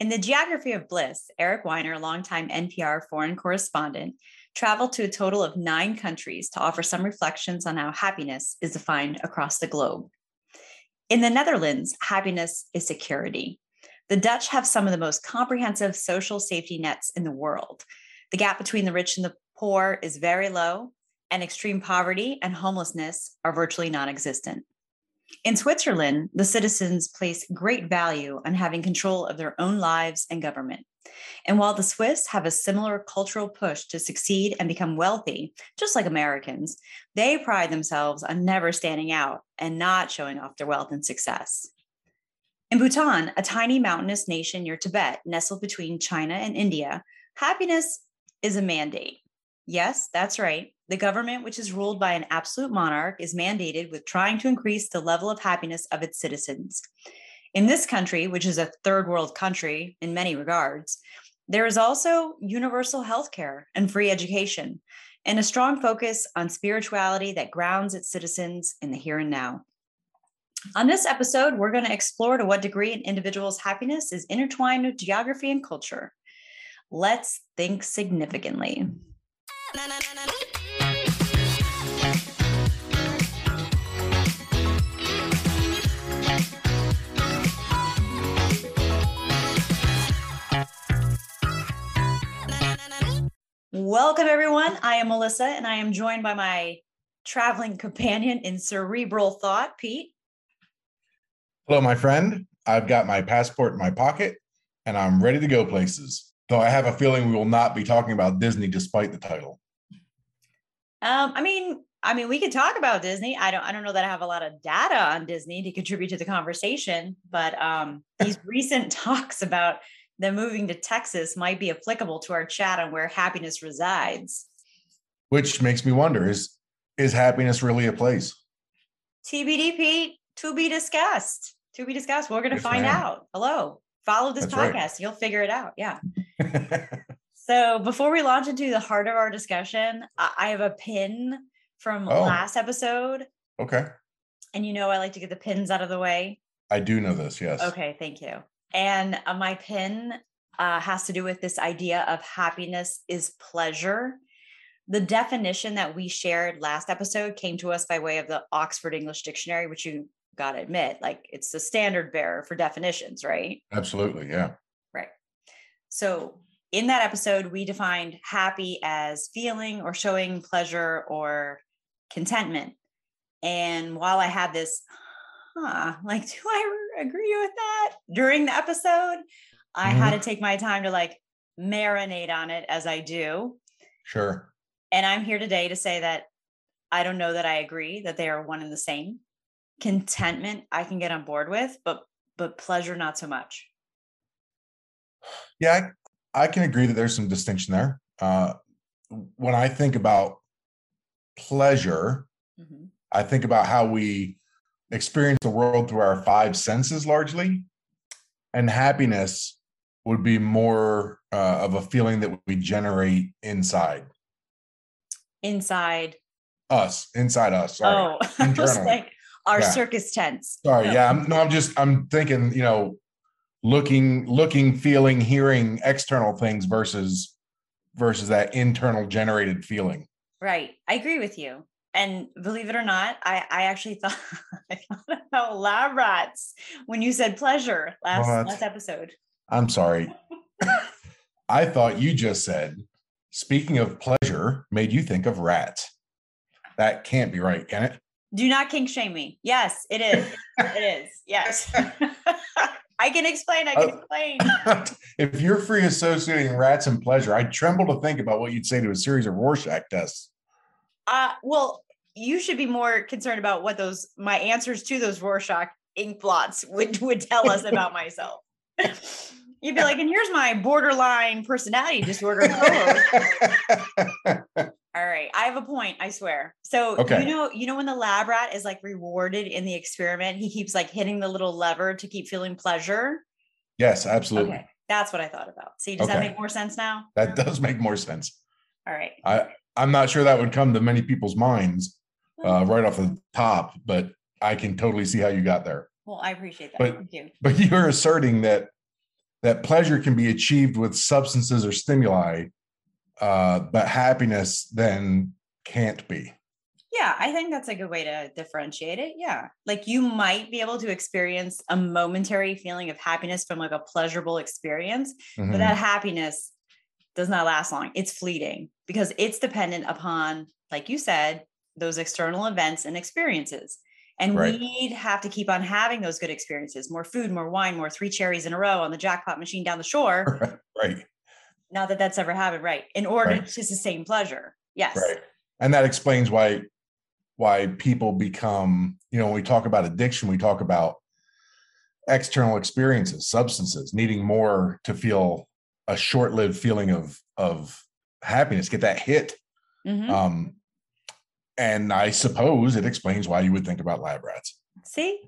In the Geography of Bliss, Eric Weiner, longtime NPR foreign correspondent, traveled to a total of nine countries to offer some reflections on how happiness is defined across the globe. In the Netherlands, happiness is security. The Dutch have some of the most comprehensive social safety nets in the world. The gap between the rich and the poor is very low, and extreme poverty and homelessness are virtually non existent. In Switzerland, the citizens place great value on having control of their own lives and government. And while the Swiss have a similar cultural push to succeed and become wealthy, just like Americans, they pride themselves on never standing out and not showing off their wealth and success. In Bhutan, a tiny mountainous nation near Tibet, nestled between China and India, happiness is a mandate. Yes, that's right. The government, which is ruled by an absolute monarch, is mandated with trying to increase the level of happiness of its citizens. In this country, which is a third world country in many regards, there is also universal health care and free education, and a strong focus on spirituality that grounds its citizens in the here and now. On this episode, we're going to explore to what degree an individual's happiness is intertwined with geography and culture. Let's think significantly. Welcome, everyone. I am Melissa, and I am joined by my traveling companion in cerebral thought, Pete. Hello, my friend. I've got my passport in my pocket, and I'm ready to go places. Though I have a feeling we will not be talking about Disney despite the title. Um, I mean, I mean, we could talk about Disney. I don't, I don't know that I have a lot of data on Disney to contribute to the conversation, but um, these recent talks about them moving to Texas might be applicable to our chat on where happiness resides. Which makes me wonder is is happiness really a place? TBD Pete, to be discussed. To be discussed. We're going to find out. Hello. Follow this That's podcast. Right. You'll figure it out. Yeah. so before we launch into the heart of our discussion, I have a pin from oh. last episode. Okay. And you know I like to get the pins out of the way. I do know this, yes. Okay, thank you. And uh, my pin uh, has to do with this idea of happiness is pleasure. The definition that we shared last episode came to us by way of the Oxford English Dictionary, which you got to admit, like it's the standard bearer for definitions, right? Absolutely. Yeah. Right. So in that episode, we defined happy as feeling or showing pleasure or contentment. And while I had this huh, like, do I agree with that? During the episode, I mm-hmm. had to take my time to like marinate on it as I do. Sure. And I'm here today to say that I don't know that I agree that they are one and the same. Contentment I can get on board with, but but pleasure not so much. Yeah, I, I can agree that there's some distinction there. Uh, when I think about pleasure, mm-hmm. I think about how we experience the world through our five senses largely, and happiness would be more uh, of a feeling that we generate inside. Inside us, inside us. Sorry. Oh, internally. like our yeah. circus tents. Sorry, no. yeah. I'm, no, I'm just I'm thinking, you know, looking, looking, feeling, hearing external things versus versus that internal generated feeling. Right. I agree with you and believe it or not, I, I actually thought, I thought about lab rats when you said pleasure last what? last episode. I'm sorry. I thought you just said, speaking of pleasure, made you think of rats. That can't be right, can it? Do not kink shame me. Yes, it is. it is. Yes. I can explain. I can uh, explain. if you're free associating rats and pleasure, I tremble to think about what you'd say to a series of Rorschach tests. Uh, well, you should be more concerned about what those my answers to those Rorschach ink blots would would tell us about myself. You'd be like, and here's my borderline personality disorder. All right, I have a point. I swear. So okay. you know, you know when the lab rat is like rewarded in the experiment, he keeps like hitting the little lever to keep feeling pleasure. Yes, absolutely. Okay, that's what I thought about. See, does okay. that make more sense now? That does make more sense. All right. I I'm not sure that would come to many people's minds uh, right off the top, but I can totally see how you got there. Well, I appreciate that. But, Thank you. But you're asserting that that pleasure can be achieved with substances or stimuli, uh, but happiness then can't be. Yeah, I think that's a good way to differentiate it. Yeah. Like you might be able to experience a momentary feeling of happiness from like a pleasurable experience, mm-hmm. but that happiness does not last long. It's fleeting because it's dependent upon, like you said, those external events and experiences. And right. we have to keep on having those good experiences more food, more wine, more three cherries in a row on the jackpot machine down the shore. right. Not that that's ever happened. Right. In order right. to sustain pleasure. Yes. Right. And that explains why why people become, you know, when we talk about addiction, we talk about external experiences, substances, needing more to feel a short-lived feeling of of happiness, get that hit. Mm-hmm. Um, and I suppose it explains why you would think about lab rats. See,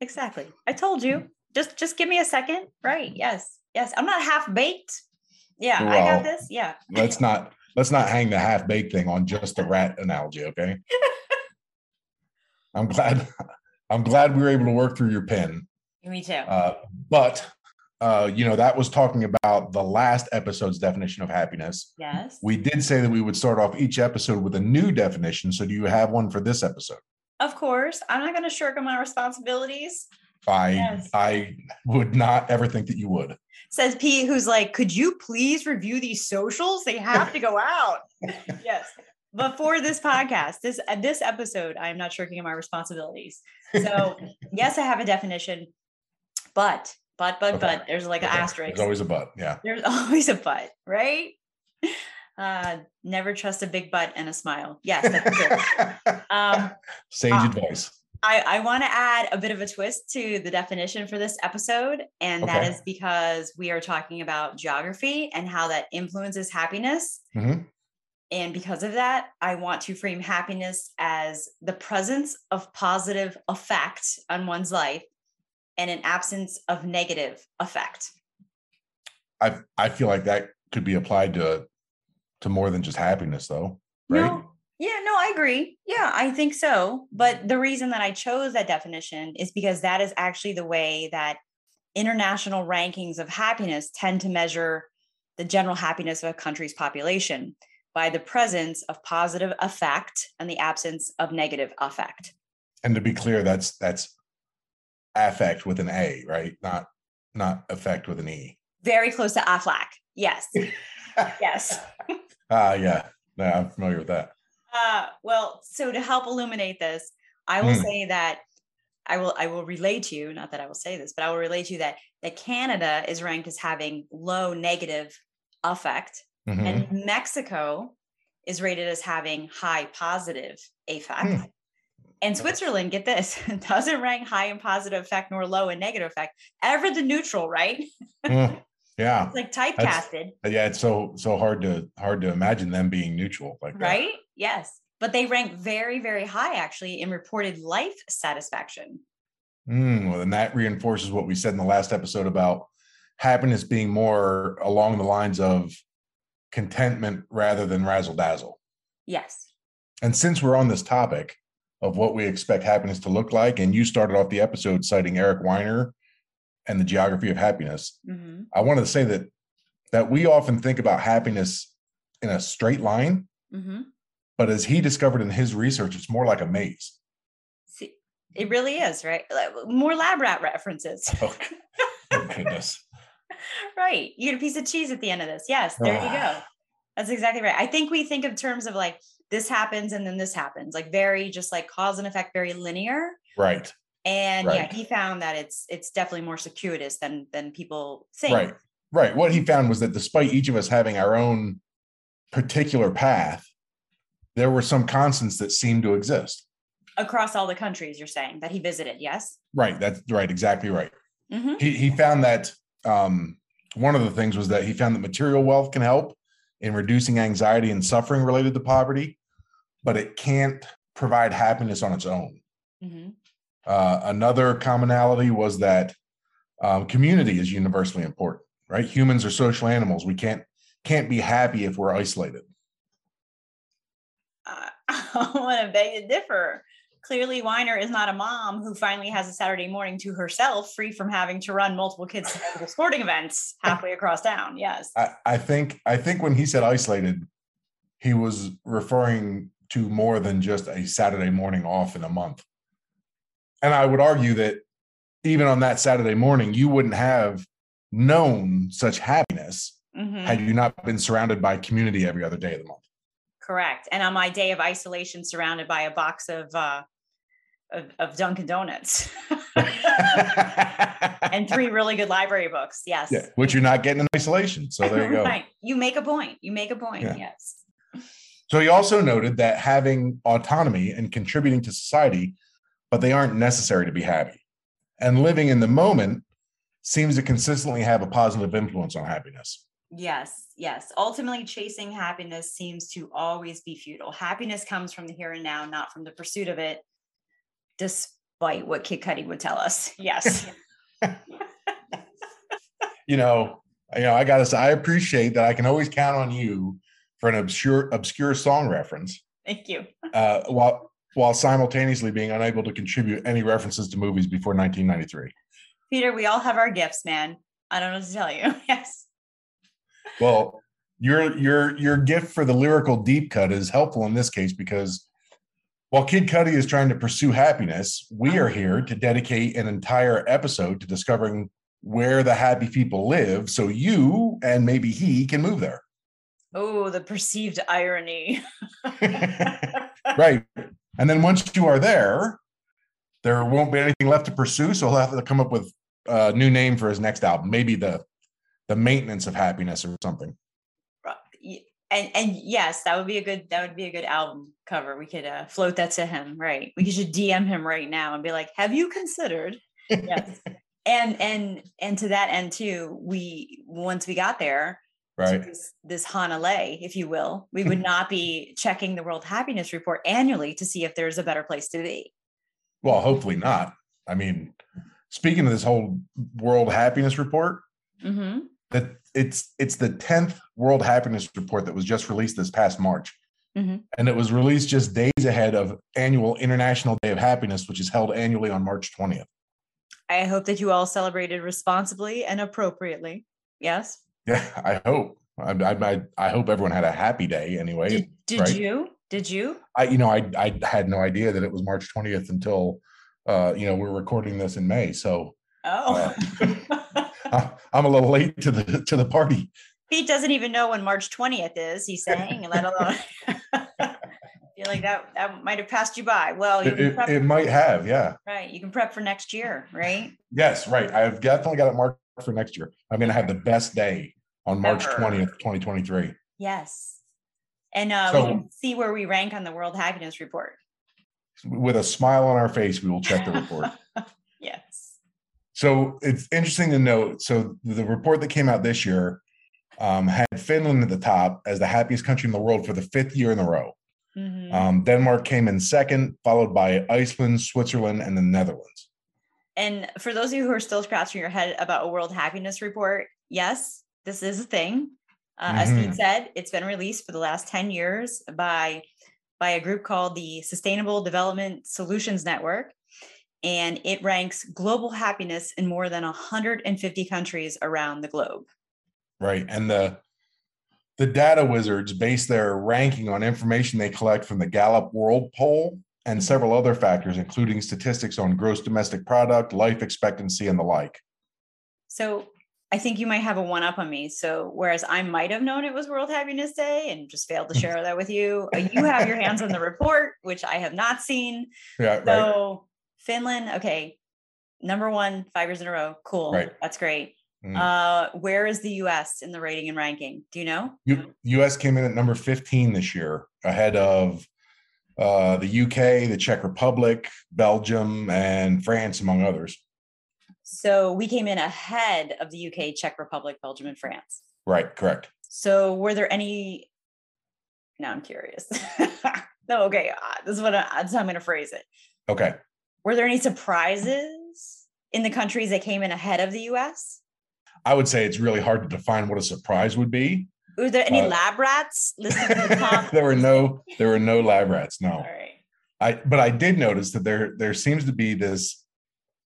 exactly. I told you. Just just give me a second. Right. Yes. Yes. I'm not half baked. Yeah, well, I got this. Yeah. let's not let's not hang the half baked thing on just the rat analogy, okay? I'm glad I'm glad we were able to work through your pen. Me too. Uh, but uh, you know, that was talking about the last episode's definition of happiness. Yes. We did say that we would start off each episode with a new definition. So, do you have one for this episode? Of course. I'm not going to shirk on my responsibilities. I yes. I would not ever think that you would. Says Pete, who's like, could you please review these socials? They have to go out. yes. Before this podcast, this uh, this episode, I am not shirking on my responsibilities. So yes, I have a definition, but but but okay. but there's like okay. an asterisk. There's always a but. Yeah. There's always a but, right? Uh, never trust a big butt and a smile. Yes, that's um, Sage uh, advice. I, I want to add a bit of a twist to the definition for this episode, and okay. that is because we are talking about geography and how that influences happiness. Mm-hmm. And because of that, I want to frame happiness as the presence of positive affect on one's life and an absence of negative affect. I I feel like that could be applied to to more than just happiness though, right? No, yeah, no, I agree. Yeah, I think so. But the reason that I chose that definition is because that is actually the way that international rankings of happiness tend to measure the general happiness of a country's population by the presence of positive affect and the absence of negative affect. And to be clear, that's that's affect with an A, right? Not not effect with an E. Very close to Aflac. Yes. yes. Ah, uh, yeah. No, I'm familiar with that. Uh, well, so to help illuminate this, I will mm. say that I will I will relay to you, not that I will say this, but I will relay to you that that Canada is ranked as having low negative affect, mm-hmm. and Mexico is rated as having high positive affect. Mm. And Switzerland, get this, doesn't rank high in positive affect nor low in negative affect, ever the neutral, right? Mm, yeah. it's like typecasted. That's, yeah, it's so so hard to hard to imagine them being neutral like that. Right? Yes. But they rank very, very high actually in reported life satisfaction. Mm, well, then that reinforces what we said in the last episode about happiness being more along the lines of contentment rather than razzle dazzle. Yes. And since we're on this topic, of what we expect happiness to look like. And you started off the episode citing Eric Weiner and the geography of happiness. Mm-hmm. I wanted to say that that we often think about happiness in a straight line, mm-hmm. but as he discovered in his research, it's more like a maze. See, it really is, right? More lab rat references. Oh, oh goodness. right. You get a piece of cheese at the end of this. Yes, there you go. That's exactly right. I think we think of terms of like this happens and then this happens, like very just like cause and effect, very linear. Right. And right. yeah, he found that it's it's definitely more circuitous than than people think. Right. Right. What he found was that despite each of us having our own particular path, there were some constants that seemed to exist across all the countries. You're saying that he visited, yes? Right. That's right. Exactly right. Mm-hmm. He he found that um, one of the things was that he found that material wealth can help in reducing anxiety and suffering related to poverty, but it can't provide happiness on its own. Mm-hmm. Uh, another commonality was that um, community is universally important. Right? Humans are social animals. We can't can't be happy if we're isolated. Uh, I want to beg to differ. Clearly Weiner is not a mom who finally has a Saturday morning to herself, free from having to run multiple kids to multiple sporting events halfway across town. Yes. I, I think I think when he said isolated, he was referring to more than just a Saturday morning off in a month. And I would argue that even on that Saturday morning, you wouldn't have known such happiness mm-hmm. had you not been surrounded by community every other day of the month. Correct. And on my day of isolation, surrounded by a box of uh, of, of Dunkin' Donuts and three really good library books. Yes. Yeah, which you're not getting in isolation. So there you go. right. You make a point. You make a point. Yeah. Yes. So he also noted that having autonomy and contributing to society, but they aren't necessary to be happy. And living in the moment seems to consistently have a positive influence on happiness. Yes, yes. Ultimately, chasing happiness seems to always be futile. Happiness comes from the here and now, not from the pursuit of it, despite what Kid Cudi would tell us. Yes. you know, you know, I gotta say, I appreciate that I can always count on you for an obscure obscure song reference. Thank you. Uh, while while simultaneously being unable to contribute any references to movies before 1993. Peter, we all have our gifts, man. I don't know what to tell you. yes. Well, your your your gift for the lyrical deep cut is helpful in this case because while Kid Cudi is trying to pursue happiness, we are here to dedicate an entire episode to discovering where the happy people live so you and maybe he can move there. Oh, the perceived irony. right. And then once you are there, there won't be anything left to pursue. So he'll have to come up with a new name for his next album. Maybe the the maintenance of happiness or something. And and yes, that would be a good that would be a good album cover. We could uh, float that to him, right? We should DM him right now and be like, "Have you considered?" yes. and and and to that end too, we once we got there, right this, this hanalei if you will we would not be checking the world happiness report annually to see if there's a better place to be well hopefully not i mean speaking of this whole world happiness report mm-hmm. that it's it's the 10th world happiness report that was just released this past march mm-hmm. and it was released just days ahead of annual international day of happiness which is held annually on march 20th i hope that you all celebrated responsibly and appropriately yes yeah, I hope. I, I, I hope everyone had a happy day anyway. Did, did right? you? Did you? I, you know, I, I had no idea that it was March 20th until, uh, you know, we're recording this in May. So, oh, uh, I'm a little late to the to the party. Pete doesn't even know when March 20th is. He's saying, let alone. feel like that that might have passed you by. Well, you it, it, it might have, yeah. Right. You can prep for next year, right? Yes, right. I've definitely got it marked for next year. I'm going to have the best day on March Ever. 20th, 2023. Yes. And uh, so, we can see where we rank on the World Happiness Report. With a smile on our face, we will check the report. yes. So it's interesting to note. So the report that came out this year um, had Finland at the top as the happiest country in the world for the fifth year in a row. Mm-hmm. Um, Denmark came in second, followed by Iceland, Switzerland, and the Netherlands. And for those of you who are still scratching your head about a World Happiness Report, yes, this is a thing. Uh, mm-hmm. As Pete said, it's been released for the last 10 years by, by a group called the Sustainable Development Solutions Network. And it ranks global happiness in more than 150 countries around the globe. Right. And the the data wizards base their ranking on information they collect from the Gallup World Poll and several other factors, including statistics on gross domestic product, life expectancy, and the like. So I think you might have a one up on me. So whereas I might have known it was World Happiness Day and just failed to share that with you, uh, you have your hands on the report, which I have not seen. Yeah. So right. Finland, okay, number one, five years in a row. Cool. Right. That's great. Mm. Uh, where is the U.S. in the rating and ranking? Do you know? U- U.S. came in at number 15 this year, ahead of uh, the UK, the Czech Republic, Belgium, and France, among others. So we came in ahead of the UK, Czech Republic, Belgium, and France. Right, correct. So were there any? Now I'm curious. no, okay. Uh, this is what I, this is how I'm going to phrase it. Okay. Were there any surprises in the countries that came in ahead of the US? I would say it's really hard to define what a surprise would be. Were there any uh, lab rats the there were no there were no lab rats. No. All right. I but I did notice that there there seems to be this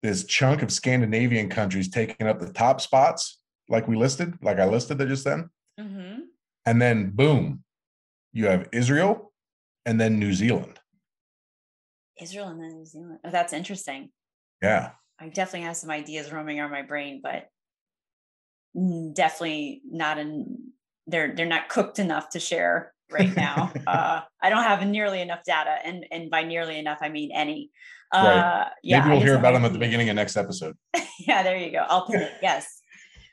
this chunk of Scandinavian countries taking up the top spots, like we listed, like I listed it just then. Mm-hmm. And then boom, you have Israel and then New Zealand. Israel and then New Zealand. Oh, that's interesting. Yeah. I definitely have some ideas roaming around my brain, but definitely not in they're they're not cooked enough to share right now. uh, I don't have nearly enough data, and and by nearly enough, I mean any. Uh, right. Yeah, Maybe we'll hear about them at the beginning of next episode. yeah, there you go. I'll pin it. Yes.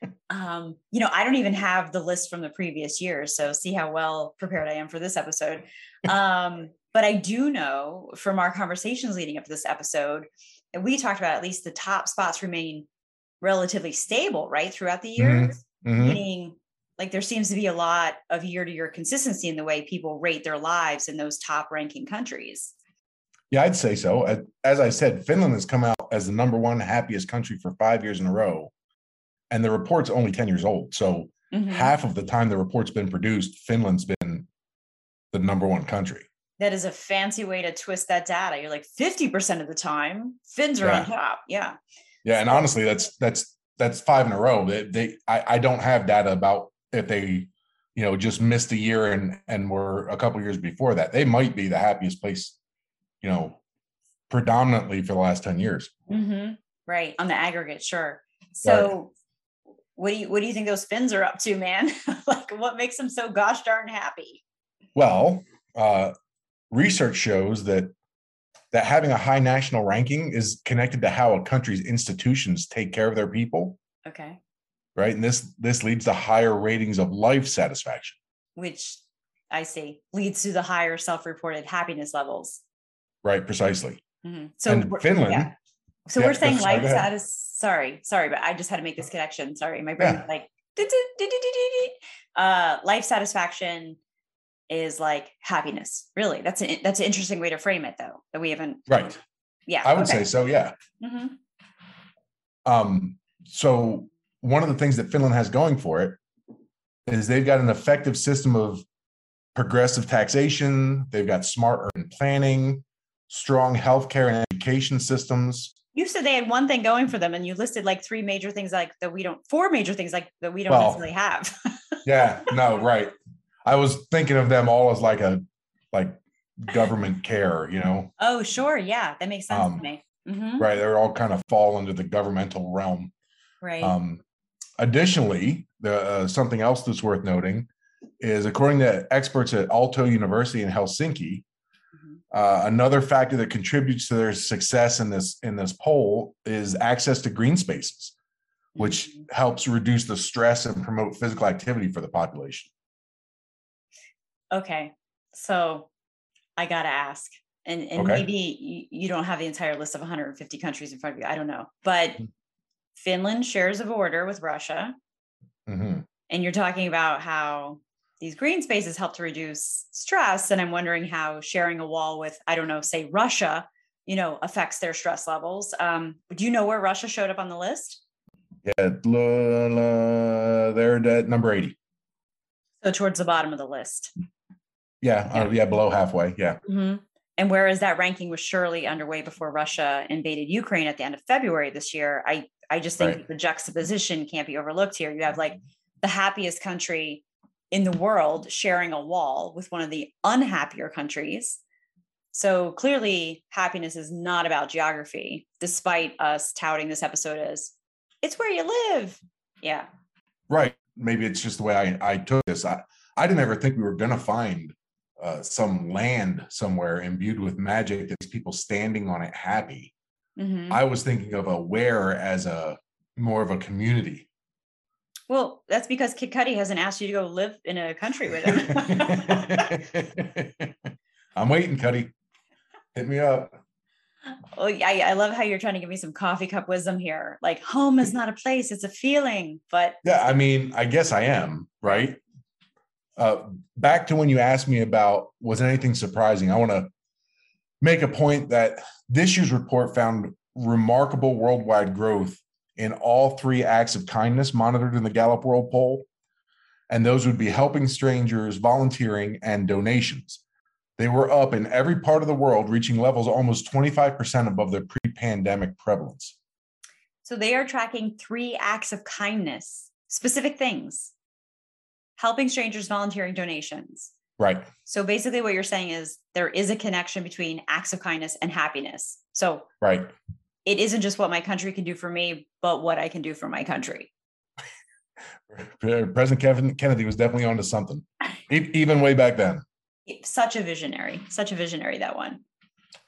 Um, you know, I don't even have the list from the previous year, so see how well prepared I am for this episode. Um, but I do know from our conversations leading up to this episode, and we talked about at least the top spots remain relatively stable, right, throughout the years. Mm-hmm. Mm-hmm. Meaning like there seems to be a lot of year to year consistency in the way people rate their lives in those top ranking countries. Yeah, I'd say so. As I said, Finland has come out as the number one happiest country for five years in a row. And the report's only 10 years old. So mm-hmm. half of the time the report's been produced, Finland's been the number one country. That is a fancy way to twist that data. You're like 50% of the time, Finns are yeah. on top. Yeah. Yeah. And honestly, that's that's that's five in a row. They, they I, I don't have data about if they you know just missed a year and and were a couple years before that they might be the happiest place you know predominantly for the last 10 years mm-hmm. right on the aggregate sure so right. what do you what do you think those Finns are up to man like what makes them so gosh darn happy well uh research shows that that having a high national ranking is connected to how a country's institutions take care of their people okay right? And this this leads to higher ratings of life satisfaction, which I see leads to the higher self-reported happiness levels. Right, precisely. Mm-hmm. So and Finland. Yeah. So yeah, we're saying life satis. Sorry, sorry, but I just had to make this connection. Sorry, my brain yeah. like uh, life satisfaction is like happiness. Really, that's an that's an interesting way to frame it, though. That we haven't. Right. Yeah, I would okay. say so. Yeah. Mm-hmm. Um. So one of the things that Finland has going for it is they've got an effective system of progressive taxation. They've got smart urban planning, strong healthcare and education systems. You said they had one thing going for them, and you listed like three major things like that we don't, four major things like that we don't well, necessarily have. yeah, no, right. I was thinking of them all as like a like government care, you know. Oh, sure, yeah, that makes sense um, to me. Mm-hmm. Right, they're all kind of fall under the governmental realm. Right. Um, Additionally, the, uh, something else that's worth noting is according to experts at Aalto University in Helsinki, mm-hmm. uh, another factor that contributes to their success in this in this poll is access to green spaces, which mm-hmm. helps reduce the stress and promote physical activity for the population. Okay, so I gotta ask, and and okay. maybe you, don't have the entire list of 150 countries in front of you. I don't know, but mm-hmm. Finland shares a border with Russia. Mm-hmm. And you're talking about how these green spaces help to reduce stress. And I'm wondering how sharing a wall with, I don't know, say Russia, you know, affects their stress levels. Um, do you know where Russia showed up on the list? Yeah, they're at number 80. So towards the bottom of the list. Yeah, yeah, uh, yeah below halfway. Yeah. Mm-hmm. And whereas that ranking was surely underway before Russia invaded Ukraine at the end of February this year, I I just think right. the juxtaposition can't be overlooked here. You have like the happiest country in the world sharing a wall with one of the unhappier countries. So clearly, happiness is not about geography, despite us touting this episode as it's where you live. Yeah. Right. Maybe it's just the way I, I took this. I, I didn't ever think we were going to find uh, some land somewhere imbued with magic that's people standing on it happy. Mm-hmm. I was thinking of a where as a more of a community. Well, that's because Kid Cudi hasn't asked you to go live in a country with him. I'm waiting, Cudi. Hit me up. Oh, I, I love how you're trying to give me some coffee cup wisdom here. Like home is not a place, it's a feeling. But yeah, I mean, I guess I am, right? Uh, back to when you asked me about was anything surprising, I want to make a point that this year's report found remarkable worldwide growth in all three acts of kindness monitored in the Gallup World Poll. And those would be helping strangers, volunteering, and donations. they were up in every part of the world, reaching levels almost 25% above their pre pandemic prevalence. So they are tracking three acts of kindness, specific things helping strangers, volunteering donations. Right. So basically, what you're saying is there is a connection between acts of kindness and happiness. So, right. It isn't just what my country can do for me, but what I can do for my country. President Kevin Kennedy was definitely onto something, even way back then. Such a visionary, such a visionary that one.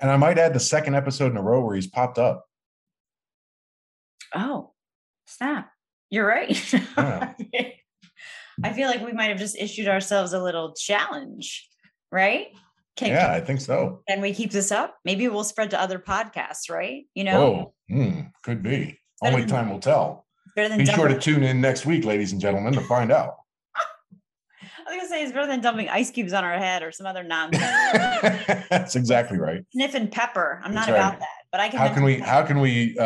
And I might add the second episode in a row where he's popped up. Oh, snap! You're right. Yeah. I feel like we might have just issued ourselves a little challenge, right? Can, yeah, I think so. Can we keep this up? Maybe we'll spread to other podcasts, right? You know, oh, mm, could be. Only time will tell. Better than be dumping. sure to tune in next week, ladies and gentlemen, to find out. I was gonna say it's better than dumping ice cubes on our head or some other nonsense. That's exactly right. Sniffing pepper. I'm That's not right. about that, but I can. How can we? Pepper. How can we uh,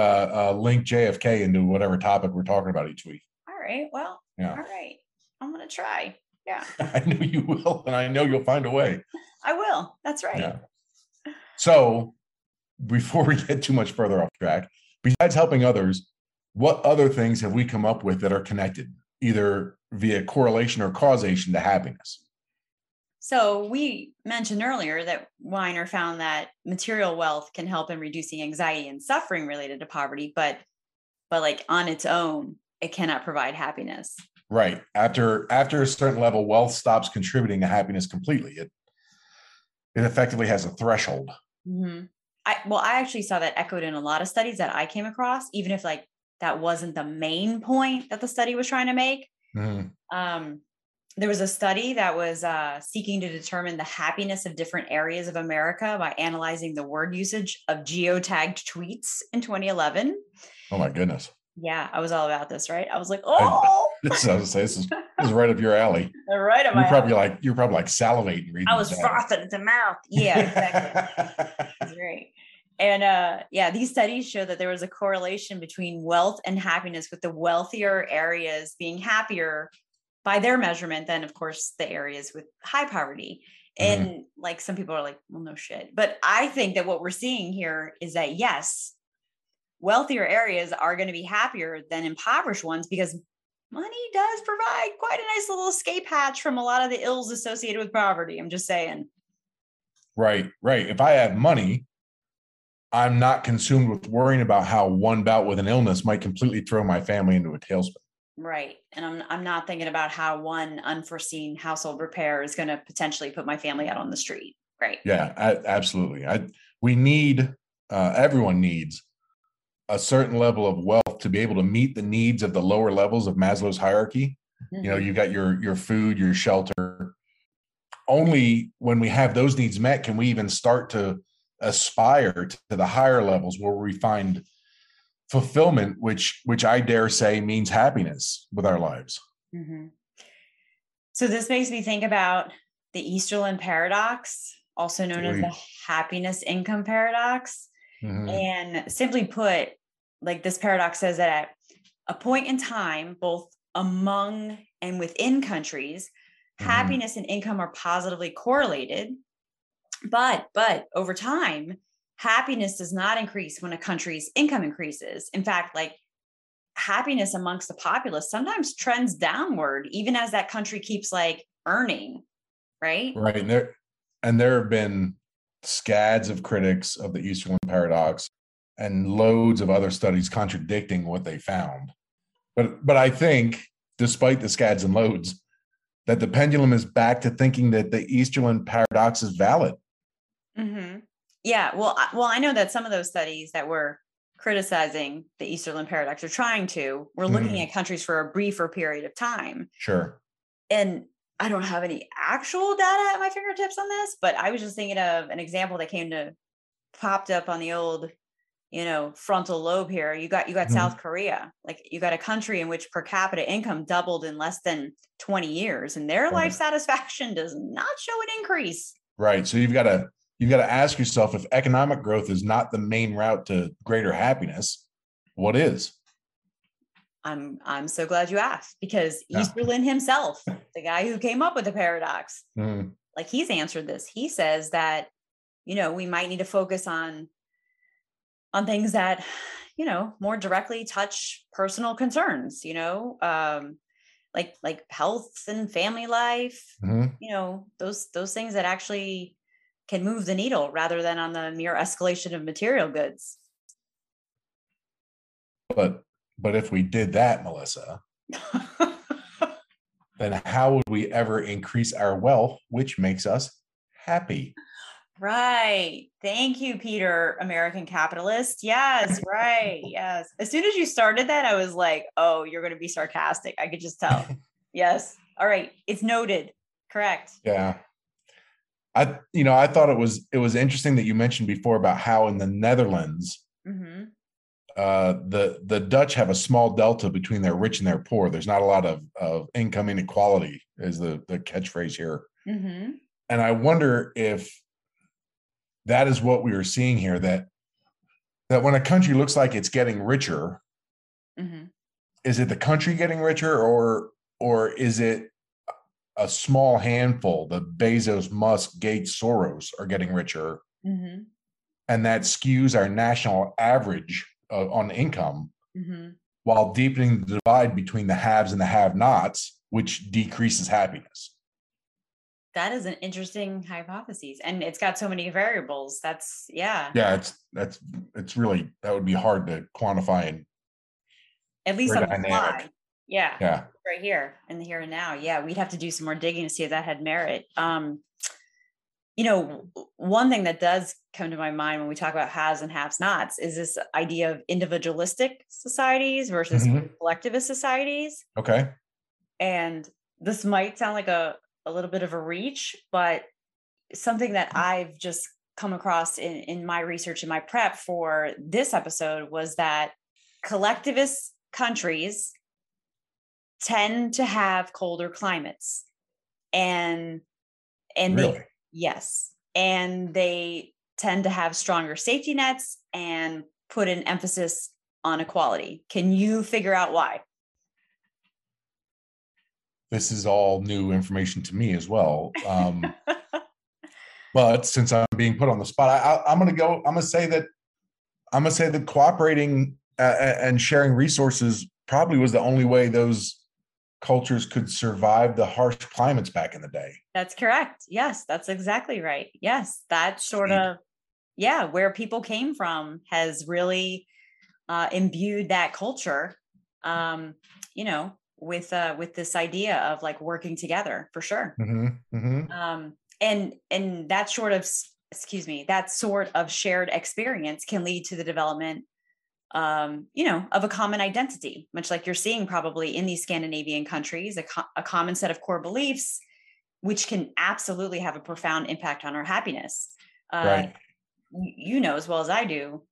uh, link JFK into whatever topic we're talking about each week? All right. Well. Yeah. All right. I'm gonna try. Yeah. I know you will, and I know you'll find a way. I will. That's right. Yeah. So, before we get too much further off track, besides helping others, what other things have we come up with that are connected, either via correlation or causation to happiness? So, we mentioned earlier that Weiner found that material wealth can help in reducing anxiety and suffering related to poverty, but but like on its own, it cannot provide happiness. Right. After after a certain level, wealth stops contributing to happiness completely. It it effectively has a threshold. Mm-hmm. I well, I actually saw that echoed in a lot of studies that I came across, even if like that wasn't the main point that the study was trying to make. Mm-hmm. Um, there was a study that was uh, seeking to determine the happiness of different areas of America by analyzing the word usage of geotagged tweets in 2011. Oh my goodness. Yeah, I was all about this, right? I was like, oh, this, I was say, this is, this is right up your alley. right up you're probably alley. like you're probably like salivating reading. I was frothing at the mouth. Yeah, exactly. That's great. And uh, yeah, these studies show that there was a correlation between wealth and happiness, with the wealthier areas being happier by their measurement than, of course, the areas with high poverty. Mm-hmm. And mm-hmm. like some people are like, well, no shit. But I think that what we're seeing here is that yes, wealthier areas are going to be happier than impoverished ones because money does provide quite a nice little escape hatch from a lot of the ills associated with poverty. I'm just saying. Right, right. If I have money, I'm not consumed with worrying about how one bout with an illness might completely throw my family into a tailspin. Right. And I'm I'm not thinking about how one unforeseen household repair is going to potentially put my family out on the street. Right. Yeah, I, absolutely. I we need uh, everyone needs a certain level of wealth to be able to meet the needs of the lower levels of Maslow's hierarchy. Mm-hmm. You know, you've got your your food, your shelter. Only when we have those needs met can we even start to aspire to the higher levels where we find fulfillment, which which I dare say means happiness with our lives. Mm-hmm. So this makes me think about the Easterlin paradox, also known as the happiness income paradox. Mm-hmm. And simply put, like this paradox says that at a point in time, both among and within countries, mm-hmm. happiness and income are positively correlated. But but over time, happiness does not increase when a country's income increases. In fact, like happiness amongst the populace sometimes trends downward, even as that country keeps like earning, right? Right. And there and there have been scads of critics of the Easterlin paradox and loads of other studies contradicting what they found. But but I think, despite the scads and loads, that the pendulum is back to thinking that the Easterlin paradox is valid. Mm-hmm. Yeah, well, well, I know that some of those studies that were criticizing the Easterlin paradox are trying to. We're looking mm-hmm. at countries for a briefer period of time. Sure. And I don't have any actual data at my fingertips on this, but I was just thinking of an example that came to popped up on the old, you know, frontal lobe here. You got you got mm-hmm. South Korea. Like you got a country in which per capita income doubled in less than 20 years and their right. life satisfaction does not show an increase. Right. So you've got to you've got to ask yourself if economic growth is not the main route to greater happiness, what is? I'm I'm so glad you asked because yeah. Easterlin himself, the guy who came up with the paradox, mm. like he's answered this. He says that, you know, we might need to focus on on things that, you know, more directly touch personal concerns, you know, um, like like health and family life, mm-hmm. you know, those those things that actually can move the needle rather than on the mere escalation of material goods. But but if we did that, Melissa, then how would we ever increase our wealth, which makes us happy? Right. Thank you, Peter, American capitalist. Yes, right. Yes. As soon as you started that, I was like, oh, you're going to be sarcastic. I could just tell. yes. All right. It's noted. Correct. Yeah. I, you know, I thought it was it was interesting that you mentioned before about how in the Netherlands, mm-hmm. Uh, the the Dutch have a small delta between their rich and their poor. There's not a lot of of income inequality, is the the catchphrase here. Mm-hmm. And I wonder if that is what we are seeing here. That that when a country looks like it's getting richer, mm-hmm. is it the country getting richer, or or is it a small handful, the Bezos, Musk, Gates, Soros, are getting richer, mm-hmm. and that skews our national average uh, on income, mm-hmm. while deepening the divide between the haves and the have-nots, which decreases happiness. That is an interesting hypothesis, and it's got so many variables. That's yeah. Yeah, it's that's it's really that would be hard to quantify and at least on the fly. Yeah. Yeah. Right here in the here and now. Yeah. We'd have to do some more digging to see if that had merit. Um, you know, one thing that does come to my mind when we talk about has and haves nots is this idea of individualistic societies versus mm-hmm. collectivist societies. Okay. And this might sound like a, a little bit of a reach, but something that I've just come across in, in my research and my prep for this episode was that collectivist countries tend to have colder climates and and really? they yes. And they tend to have stronger safety nets and put an emphasis on equality. Can you figure out why? This is all new information to me as well um, but since i'm being put on the spot I, am going to go i'm going to say that i'm going to say that cooperating uh, and sharing resources probably was the only way those cultures could survive the harsh climates back in the day. That's correct. Yes, that's exactly right. Yes, that sort of yeah, where people came from has really uh, imbued that culture. Um, you know, with uh, with this idea of like working together for sure. Mm-hmm, mm-hmm. Um, and and that sort of excuse me, that sort of shared experience can lead to the development um, you know, of a common identity, much like you're seeing probably in these Scandinavian countries, a, co- a common set of core beliefs, which can absolutely have a profound impact on our happiness. Uh, right. You know as well as I do,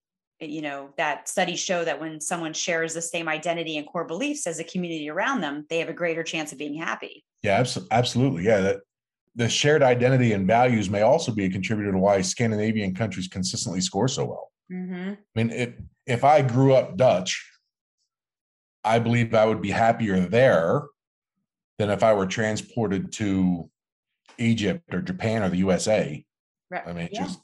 eh, you know that studies show that when someone shares the same identity and core beliefs as a community around them, they have a greater chance of being happy. Yeah, absolutely. Yeah, that the shared identity and values may also be a contributor to why Scandinavian countries consistently score so well. Mm-hmm. I mean, it, if I grew up Dutch, I believe I would be happier there than if I were transported to Egypt or Japan or the USA. Right. I mean, yeah. just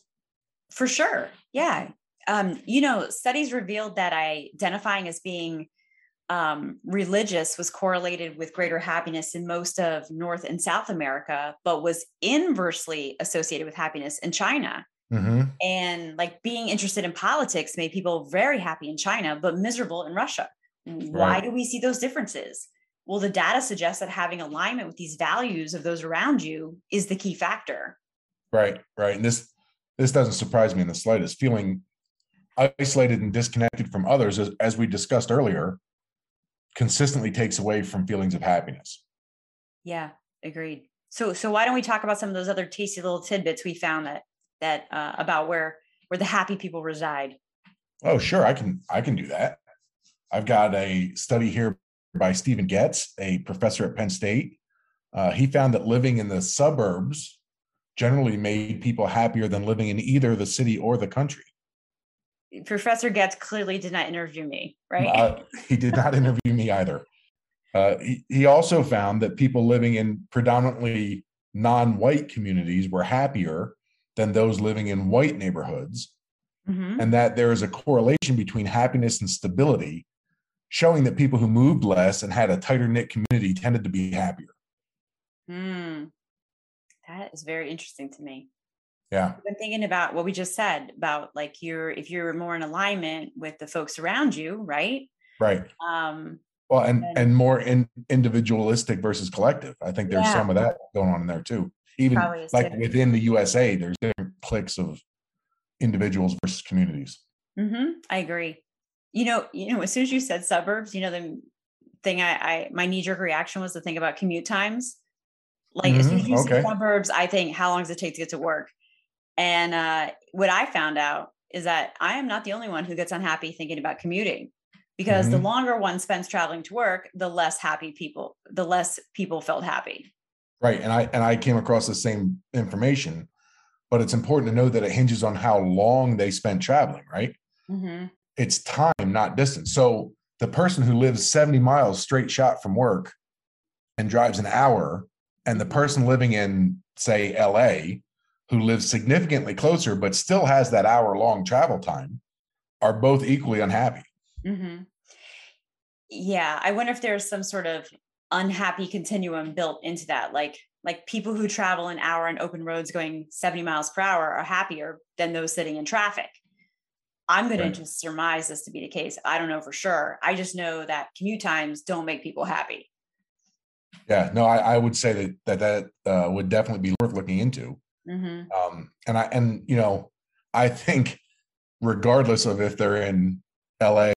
for sure. Yeah. Um, you know, studies revealed that identifying as being um, religious was correlated with greater happiness in most of North and South America, but was inversely associated with happiness in China. Mm-hmm. And like being interested in politics made people very happy in China, but miserable in Russia. Why right. do we see those differences? Well, the data suggests that having alignment with these values of those around you is the key factor. Right, right. And this this doesn't surprise me in the slightest. Feeling isolated and disconnected from others, as, as we discussed earlier, consistently takes away from feelings of happiness. Yeah, agreed. So so why don't we talk about some of those other tasty little tidbits we found that that uh, about where where the happy people reside? Oh, sure, I can I can do that. I've got a study here by Stephan Goetz, a professor at Penn State. Uh, he found that living in the suburbs generally made people happier than living in either the city or the country. Professor Getz clearly did not interview me, right? Uh, he did not interview me either. Uh, he, he also found that people living in predominantly non-white communities were happier than those living in white neighborhoods mm-hmm. and that there is a correlation between happiness and stability showing that people who moved less and had a tighter knit community tended to be happier. Mm. that is very interesting to me. Yeah. I've been thinking about what we just said about like you're if you're more in alignment with the folks around you right? Right. Um well and and, and more in, individualistic versus collective. I think there's yeah. some of that going on in there too even like within the usa there's different cliques of individuals versus communities mm-hmm. i agree you know you know as soon as you said suburbs you know the thing i, I my knee-jerk reaction was to think about commute times like mm-hmm. as soon as you okay. say suburbs i think how long does it take to get to work and uh, what i found out is that i am not the only one who gets unhappy thinking about commuting because mm-hmm. the longer one spends traveling to work the less happy people the less people felt happy right and i and i came across the same information but it's important to know that it hinges on how long they spent traveling right? Mm-hmm. it's time not distance. So the person who lives 70 miles straight shot from work and drives an hour and the person living in say la who lives significantly closer but still has that hour long travel time are both equally unhappy. Mm-hmm. Yeah i wonder if there's some sort of unhappy continuum built into that. Like like people who travel an hour on open roads going 70 miles per hour are happier than those sitting in traffic. I'm going right. to just surmise this to be the case. I don't know for sure. I just know that commute times don't make people happy. Yeah no i, I would say that that that uh, would definitely be worth looking into. Mm-hmm. um, and i and you know i think regardless of if they're in LA,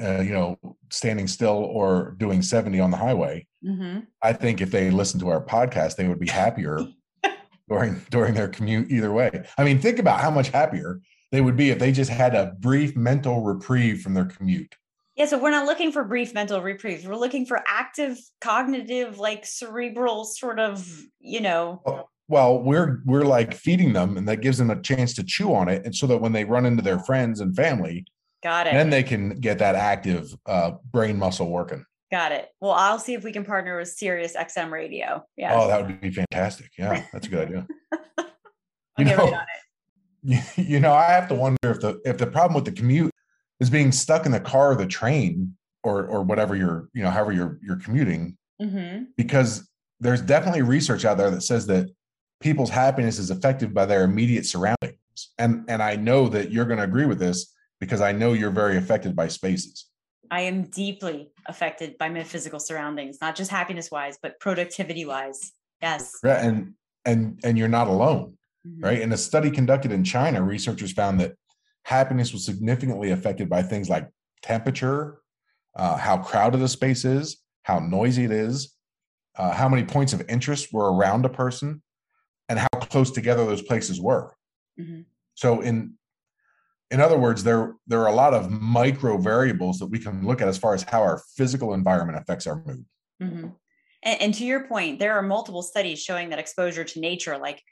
uh, you know, standing still or doing 70 on the highway. Mm-hmm. I think if they listened to our podcast, they would be happier during during their commute either way. I mean, think about how much happier they would be if they just had a brief mental reprieve from their commute. Yeah, so we're not looking for brief mental reprieve. We're looking for active cognitive, like cerebral sort of, you know. Well, well, we're we're like feeding them and that gives them a chance to chew on it and so that when they run into their friends and family, Got it. Then they can get that active uh, brain muscle working. Got it. Well, I'll see if we can partner with Sirius XM Radio. Yeah. Oh, that would be fantastic. Yeah, that's a good idea. you know, right you, you know, I have to wonder if the if the problem with the commute is being stuck in the car or the train or or whatever you're, you know, however you're you're commuting, mm-hmm. because there's definitely research out there that says that people's happiness is affected by their immediate surroundings. And and I know that you're going to agree with this because I know you're very affected by spaces. I am deeply affected by my physical surroundings, not just happiness wise, but productivity wise. Yes. Right. And and and you're not alone. Mm-hmm. Right. In a study conducted in China, researchers found that happiness was significantly affected by things like temperature, uh, how crowded a space is, how noisy it is, uh, how many points of interest were around a person, and how close together those places were. Mm-hmm. So in in other words, there there are a lot of micro variables that we can look at as far as how our physical environment affects our mood. Mm-hmm. And, and, to your point, there are multiple studies showing that exposure to nature, like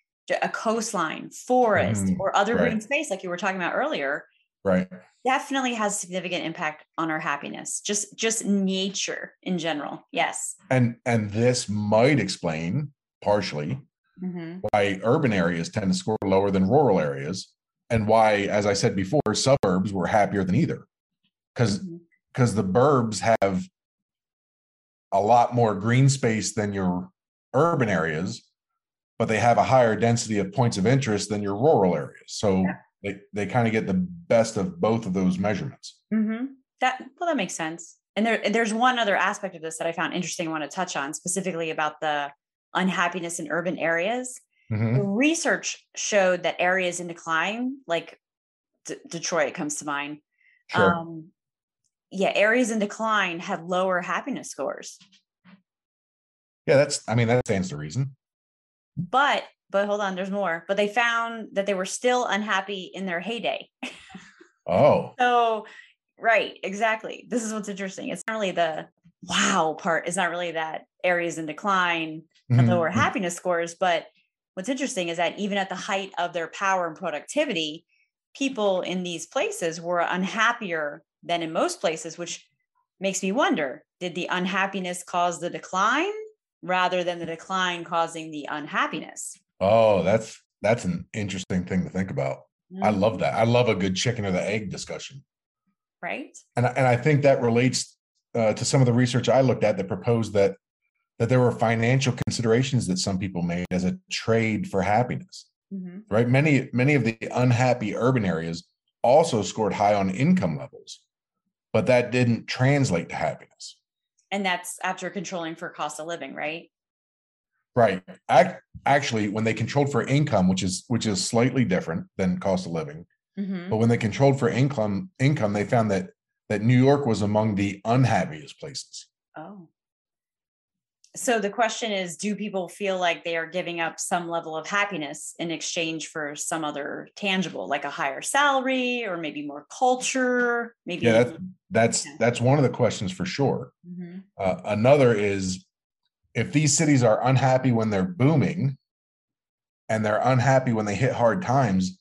a coastline, forest, mm, or other right. green space, like you were talking about earlier, right, definitely has significant impact on our happiness. Just just nature in general. Yes. And and this might explain partially mm-hmm. why urban areas tend to score lower than rural areas and why, as I said before, suburbs were happier than either, because because mm-hmm. the burbs have a lot more green space than your urban areas, but they have a higher density of points of interest than your rural areas. So yeah. they they kind of get the best of both of those measurements. Mm-hmm. That well, that makes sense. And there, there's one other aspect of this that I found interesting. I want to touch on specifically about the unhappiness in urban areas. Mm-hmm. Research showed that areas in decline, like D- Detroit comes to mind. Sure. Um, yeah, areas in decline had lower happiness scores. Yeah, that's, I mean, that stands to reason. But, but hold on, there's more. But they found that they were still unhappy in their heyday. Oh. so, right, exactly. This is what's interesting. It's not really the wow part, it's not really that areas in decline mm-hmm. lower mm-hmm. happiness scores, but what's interesting is that even at the height of their power and productivity, people in these places were unhappier than in most places, which makes me wonder did the unhappiness cause the decline rather than the decline causing the unhappiness. Oh, that's that's an interesting thing to think about. Mm-hmm. I love that. I love a good chicken or the egg discussion. Right. And and I think that relates uh, to some of the research I looked at that proposed that that there were financial considerations that some people made as a trade for happiness. Mm-hmm. Right. Many many of the unhappy urban areas also scored high on income levels, but that didn't translate to happiness. And that's after controlling for cost of living, right? Right. Actually, when they controlled for income, which is which is slightly different than cost of living, mm-hmm. but when they controlled for income, income, they found that that New York was among the unhappiest places. Oh. So the question is do people feel like they are giving up some level of happiness in exchange for some other tangible like a higher salary or maybe more culture, maybe Yeah, that's that's, yeah. that's one of the questions for sure. Mm-hmm. Uh, another is if these cities are unhappy when they're booming and they're unhappy when they hit hard times,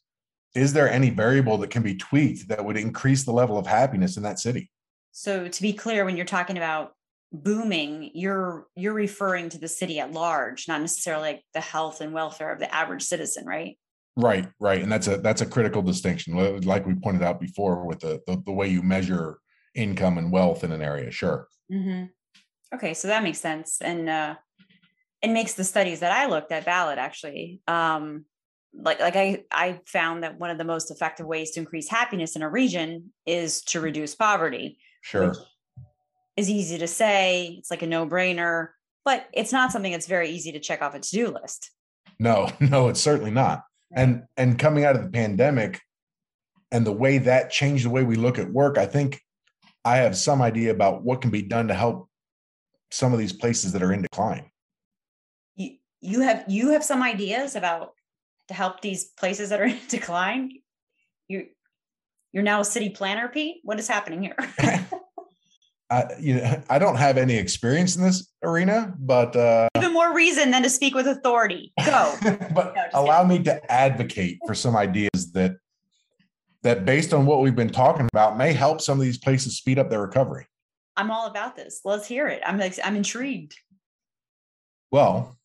is there any variable that can be tweaked that would increase the level of happiness in that city? So to be clear, when you're talking about booming, you're you're referring to the city at large, not necessarily like the health and welfare of the average citizen, right? Right, right, and that's a that's a critical distinction. Like we pointed out before, with the the, the way you measure income and wealth in an area. Sure. Mm-hmm. Okay, so that makes sense, and uh, it makes the studies that I looked at valid. Actually, um, like like I I found that one of the most effective ways to increase happiness in a region is to reduce poverty. Sure. Is easy to say. It's like a no brainer, but it's not something that's very easy to check off a to do list. No, no, it's certainly not. Right. And and coming out of the pandemic, and the way that changed the way we look at work, I think I have some idea about what can be done to help some of these places that are in decline. You you have you have some ideas about to help these places that are in decline? You you're now a city planner, Pete. What is happening here? I, you know, I don't have any experience in this arena, but uh, even more reason than to speak with authority. Go, but no, allow kidding. me to advocate for some ideas that that, based on what we've been talking about, may help some of these places speed up their recovery. I'm all about this. Let's hear it. I'm like, I'm intrigued. Well,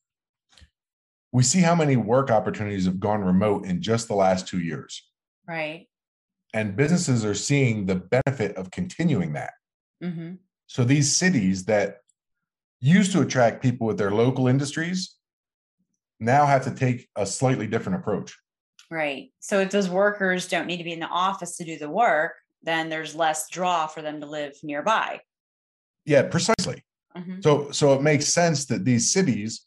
we see how many work opportunities have gone remote in just the last two years. Right. And businesses are seeing the benefit of continuing that. Mm-hmm. So these cities that used to attract people with their local industries now have to take a slightly different approach. Right. So if those workers don't need to be in the office to do the work, then there's less draw for them to live nearby. Yeah, precisely. Mm-hmm. So so it makes sense that these cities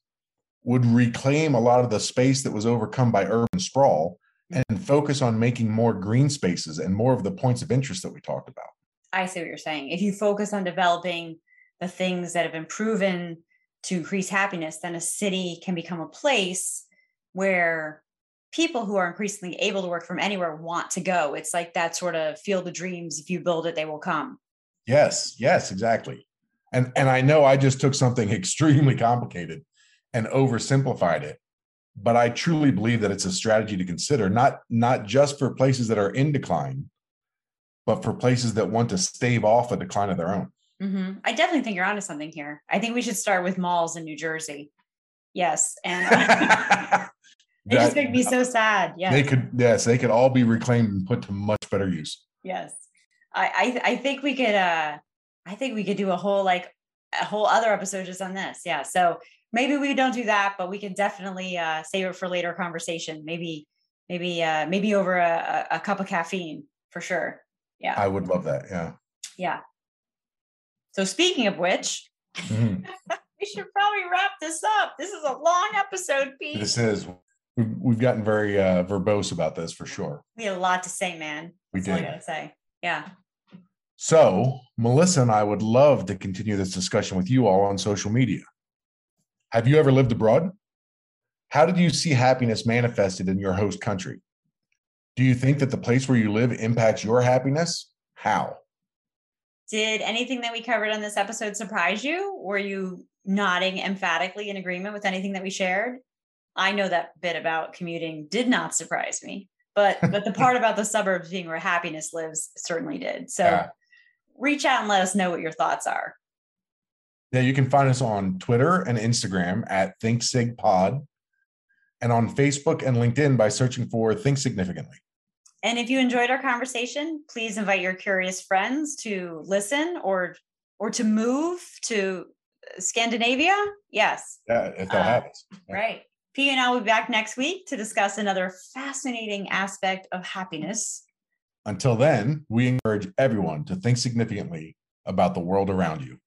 would reclaim a lot of the space that was overcome by urban sprawl and focus on making more green spaces and more of the points of interest that we talked about. I see what you're saying. If you focus on developing the things that have been proven to increase happiness, then a city can become a place where people who are increasingly able to work from anywhere want to go. It's like that sort of field of dreams. If you build it, they will come. Yes, yes, exactly. And and I know I just took something extremely complicated and oversimplified it but i truly believe that it's a strategy to consider not not just for places that are in decline but for places that want to stave off a decline of their own. Mm-hmm. i definitely think you're onto something here. I think we should start with malls in new jersey. Yes and uh, it just makes me so sad. Yeah they could yes they could all be reclaimed and put to much better use. Yes. I i, I think we could uh i think we could do a whole like a whole other episode just on this. Yeah so maybe we don't do that, but we can definitely uh, save it for later conversation. Maybe, maybe, uh, maybe over a, a cup of caffeine for sure. Yeah. I would love that. Yeah. Yeah. So speaking of which, mm-hmm. we should probably wrap this up. This is a long episode, Pete. This is. We've gotten very uh, verbose about this for sure. We had a lot to say, man. We That's did. I gotta say, yeah. So, Melissa and I would love to continue this discussion with you all on social media. Have you ever lived abroad? How did you see happiness manifested in your host country? Do you think that the place where you live impacts your happiness? How? Did anything that we covered on this episode surprise you? Were you nodding emphatically in agreement with anything that we shared? I know that bit about commuting did not surprise me, but but the part about the suburbs being where happiness lives certainly did. So yeah. reach out and let us know what your thoughts are. Yeah, you can find us on Twitter and Instagram at ThinkSigPod and on Facebook and LinkedIn by searching for Think Significantly. And if you enjoyed our conversation, please invite your curious friends to listen or or to move to Scandinavia. Yes. Yeah, if they'll uh, it. Yeah. Right. Pete and I will be back next week to discuss another fascinating aspect of happiness. Until then, we encourage everyone to think significantly about the world around you.